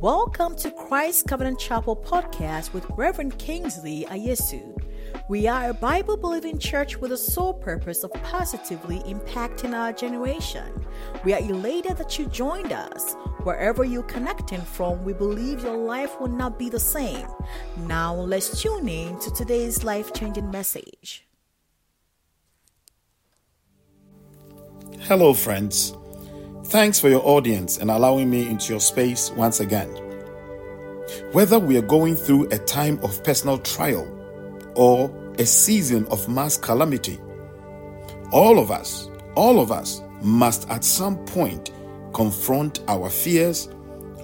Welcome to Christ Covenant Chapel podcast with Reverend Kingsley Ayesu. We are a Bible believing church with the sole purpose of positively impacting our generation. We are elated that you joined us. Wherever you're connecting from, we believe your life will not be the same. Now, let's tune in to today's life changing message. Hello, friends. Thanks for your audience and allowing me into your space once again. Whether we are going through a time of personal trial or a season of mass calamity, all of us, all of us must at some point confront our fears,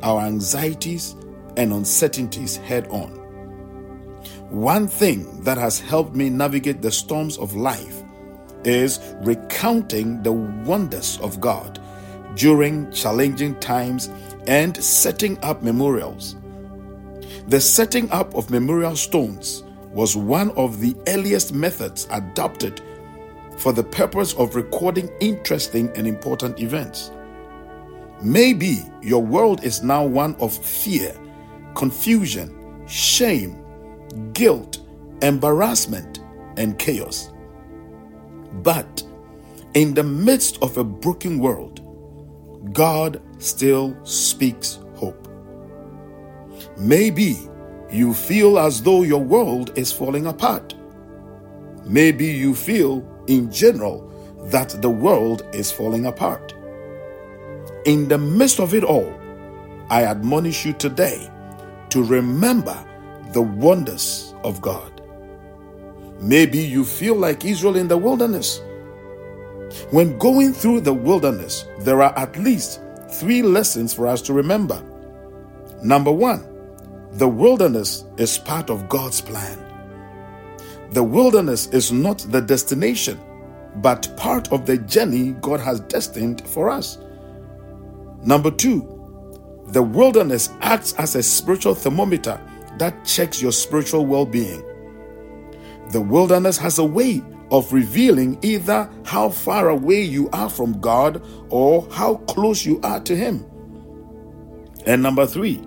our anxieties, and uncertainties head on. One thing that has helped me navigate the storms of life is recounting the wonders of God during challenging times and setting up memorials. The setting up of memorial stones was one of the earliest methods adopted for the purpose of recording interesting and important events. Maybe your world is now one of fear, confusion, shame, guilt, embarrassment, and chaos. But in the midst of a broken world, God still speaks hope. Maybe you feel as though your world is falling apart. Maybe you feel, in general, that the world is falling apart. In the midst of it all, I admonish you today to remember the wonders of God. Maybe you feel like Israel in the wilderness when going through the wilderness, there are at least three lessons for us to remember. Number one, the wilderness is part of God's plan. The wilderness is not the destination, but part of the journey God has destined for us. Number two, the wilderness acts as a spiritual thermometer that checks your spiritual well being. The wilderness has a way of revealing either how far away you are from God or how close you are to Him. And number three,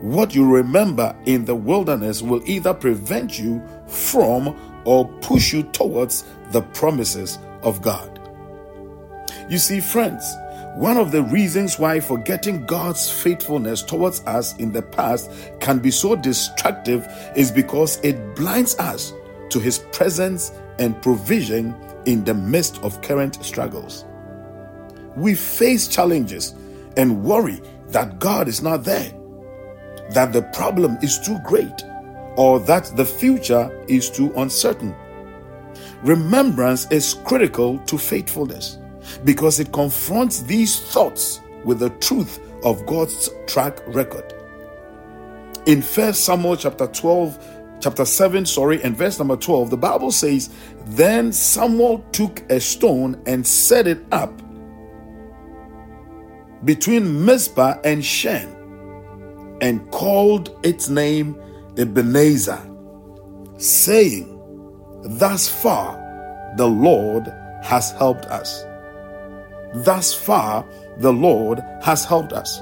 what you remember in the wilderness will either prevent you from or push you towards the promises of God. You see, friends, one of the reasons why forgetting God's faithfulness towards us in the past can be so destructive is because it blinds us to His presence and provision in the midst of current struggles. We face challenges and worry that God is not there, that the problem is too great, or that the future is too uncertain. Remembrance is critical to faithfulness because it confronts these thoughts with the truth of God's track record. In 1 Samuel chapter 12, chapter 7, sorry, and verse number 12, the Bible says, Then Samuel took a stone and set it up between Mizpah and Shen and called its name Ebenezer, saying, Thus far the Lord has helped us. Thus far the Lord has helped us.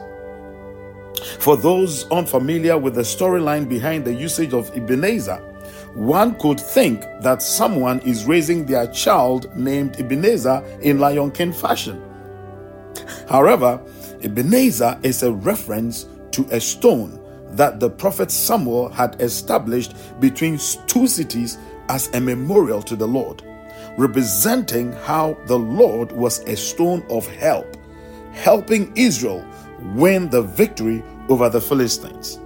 For those unfamiliar with the storyline behind the usage of Ebenezer, one could think that someone is raising their child named Ebenezer in Lion King fashion. However, Ebenezer is a reference to a stone that the prophet Samuel had established between two cities as a memorial to the Lord, representing how the Lord was a stone of help, helping Israel win the victory over the Philistines.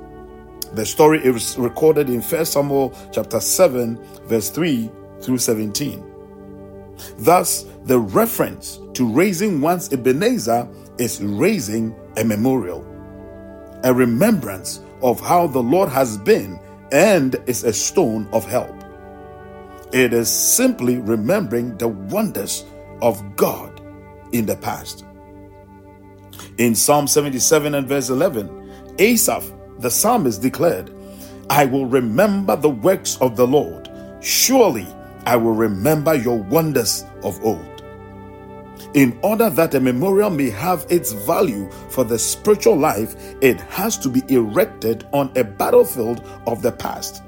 The story is recorded in 1 Samuel chapter 7 verse 3 through 17. Thus, the reference to raising one's Ebenezer is raising a memorial, a remembrance of how the Lord has been and is a stone of help. It is simply remembering the wonders of God in the past. In Psalm 77 and verse 11, Asaph, the psalmist, declared, I will remember the works of the Lord. Surely I will remember your wonders of old. In order that a memorial may have its value for the spiritual life, it has to be erected on a battlefield of the past.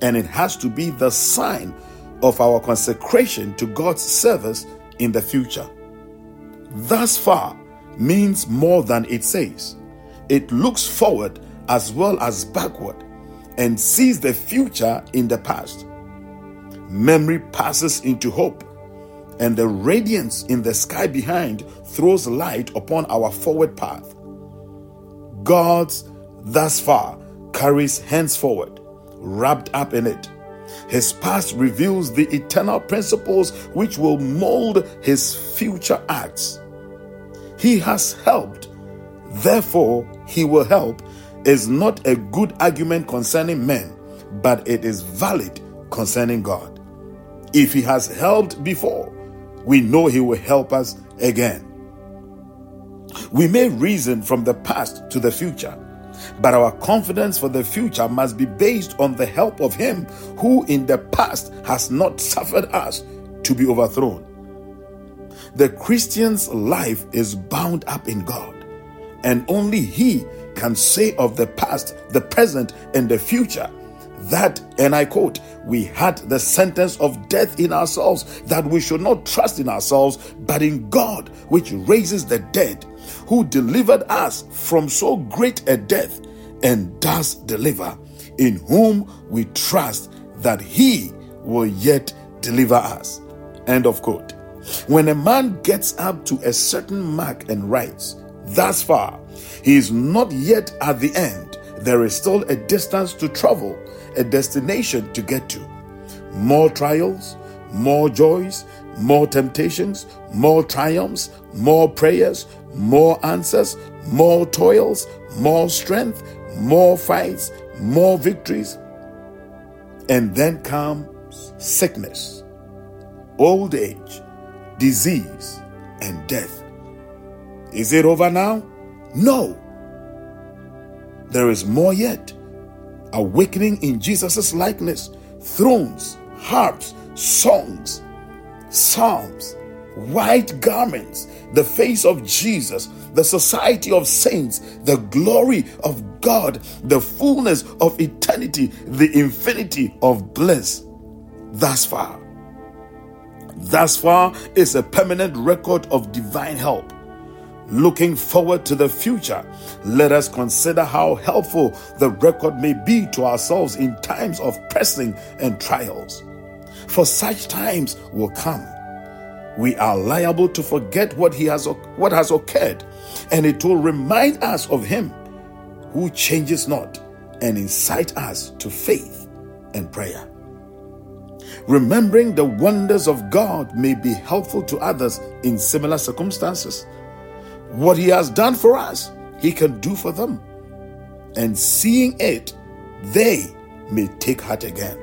And it has to be the sign of our consecration to God's service in the future. Thus far means more than it says. It looks forward as well as backward and sees the future in the past. Memory passes into hope, and the radiance in the sky behind throws light upon our forward path. God's thus far carries henceforward, wrapped up in it. His past reveals the eternal principles which will mold his future acts. He has helped, therefore, he will help is not a good argument concerning men, but it is valid concerning God. If He has helped before, we know He will help us again. We may reason from the past to the future, but our confidence for the future must be based on the help of Him who in the past has not suffered us to be overthrown. The Christian's life is bound up in God, and only He can say of the past, the present, and the future that, and I quote, we had the sentence of death in ourselves, that we should not trust in ourselves, but in God, which raises the dead, who delivered us from so great a death, and does deliver, in whom we trust that he will yet deliver us. End of quote. When a man gets up to a certain mark and writes, Thus far, he is not yet at the end. There is still a distance to travel, a destination to get to. More trials, more joys, more temptations, more triumphs, more prayers, more answers, more toils, more strength, more fights, more victories. And then comes sickness, old age, disease, and death. Is it over now? No. There is more yet. Awakening in Jesus' likeness, thrones, harps, songs, psalms, white garments, the face of Jesus, the society of saints, the glory of God, the fullness of eternity, the infinity of bliss. Thus far. Thus far is a permanent record of divine help Looking forward to the future, let us consider how helpful the record may be to ourselves in times of pressing and trials. For such times will come. We are liable to forget what he has what has occurred, and it will remind us of him who changes not and incite us to faith and prayer. Remembering the wonders of God may be helpful to others in similar circumstances. What He has done for us, He can do for them. And seeing it, they may take heart again.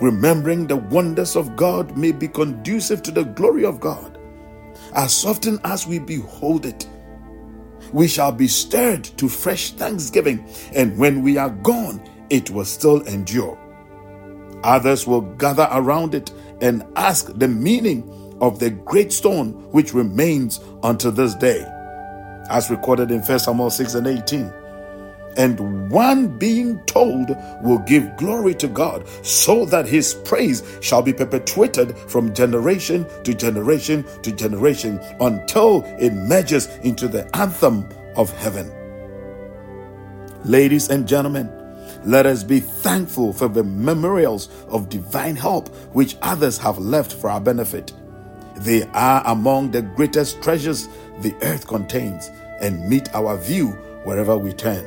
Remembering the wonders of God may be conducive to the glory of God. As often as we behold it, we shall be stirred to fresh thanksgiving, and when we are gone, it will still endure. Others will gather around it and ask the meaning of the great stone which remains unto this day, as recorded in 1 Samuel 6 and 18. And one being told will give glory to God, so that his praise shall be perpetuated from generation to generation to generation until it merges into the anthem of heaven. Ladies and gentlemen, let us be thankful for the memorials of divine help which others have left for our benefit. They are among the greatest treasures the earth contains and meet our view wherever we turn.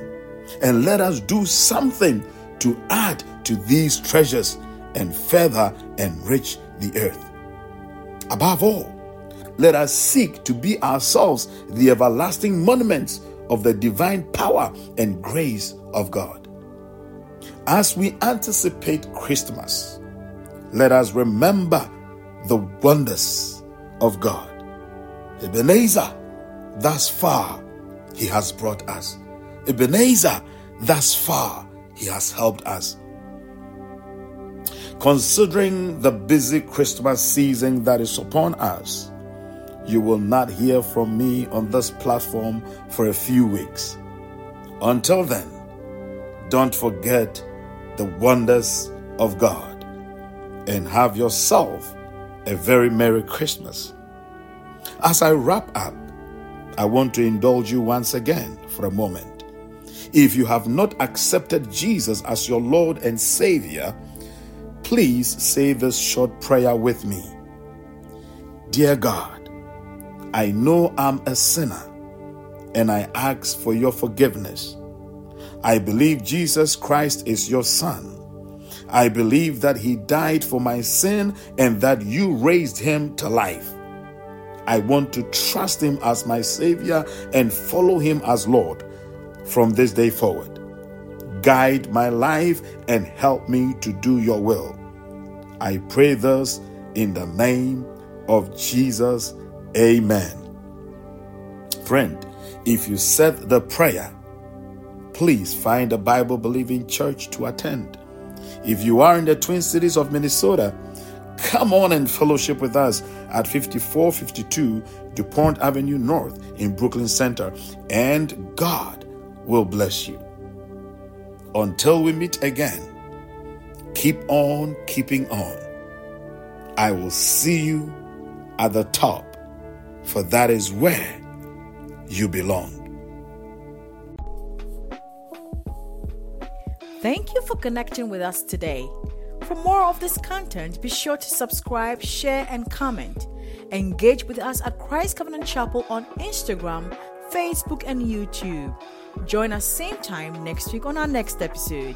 And let us do something to add to these treasures and further enrich the earth. Above all, let us seek to be ourselves the everlasting monuments of the divine power and grace of God. As we anticipate Christmas, let us remember the wonders of God. Ebenezer, thus far he has brought us. Ebenezer, thus far he has helped us. Considering the busy Christmas season that is upon us, you will not hear from me on this platform for a few weeks. Until then, don't forget the wonders of God and have yourself a very Merry Christmas. As I wrap up, I want to indulge you once again for a moment. If you have not accepted Jesus as your Lord and Savior, please say this short prayer with me. Dear God, I know I'm a sinner and I ask for your forgiveness. I believe Jesus Christ is your Son. I believe that He died for my sin and that you raised Him to life. I want to trust Him as my Savior and follow Him as Lord from this day forward. Guide my life and help me to do your will. I pray this in the name of Jesus. Amen. Friend, if you said the prayer, please find a Bible believing church to attend. If you are in the Twin Cities of Minnesota, come on and fellowship with us at 5452 DuPont Avenue North in Brooklyn Center, and God will bless you. Until we meet again, keep on keeping on. I will see you at the top, for that is where you belong. Thank you for connecting with us today. For more of this content, be sure to subscribe, share, and comment. Engage with us at Christ Covenant Chapel on Instagram, Facebook, and YouTube. Join us same time next week on our next episode.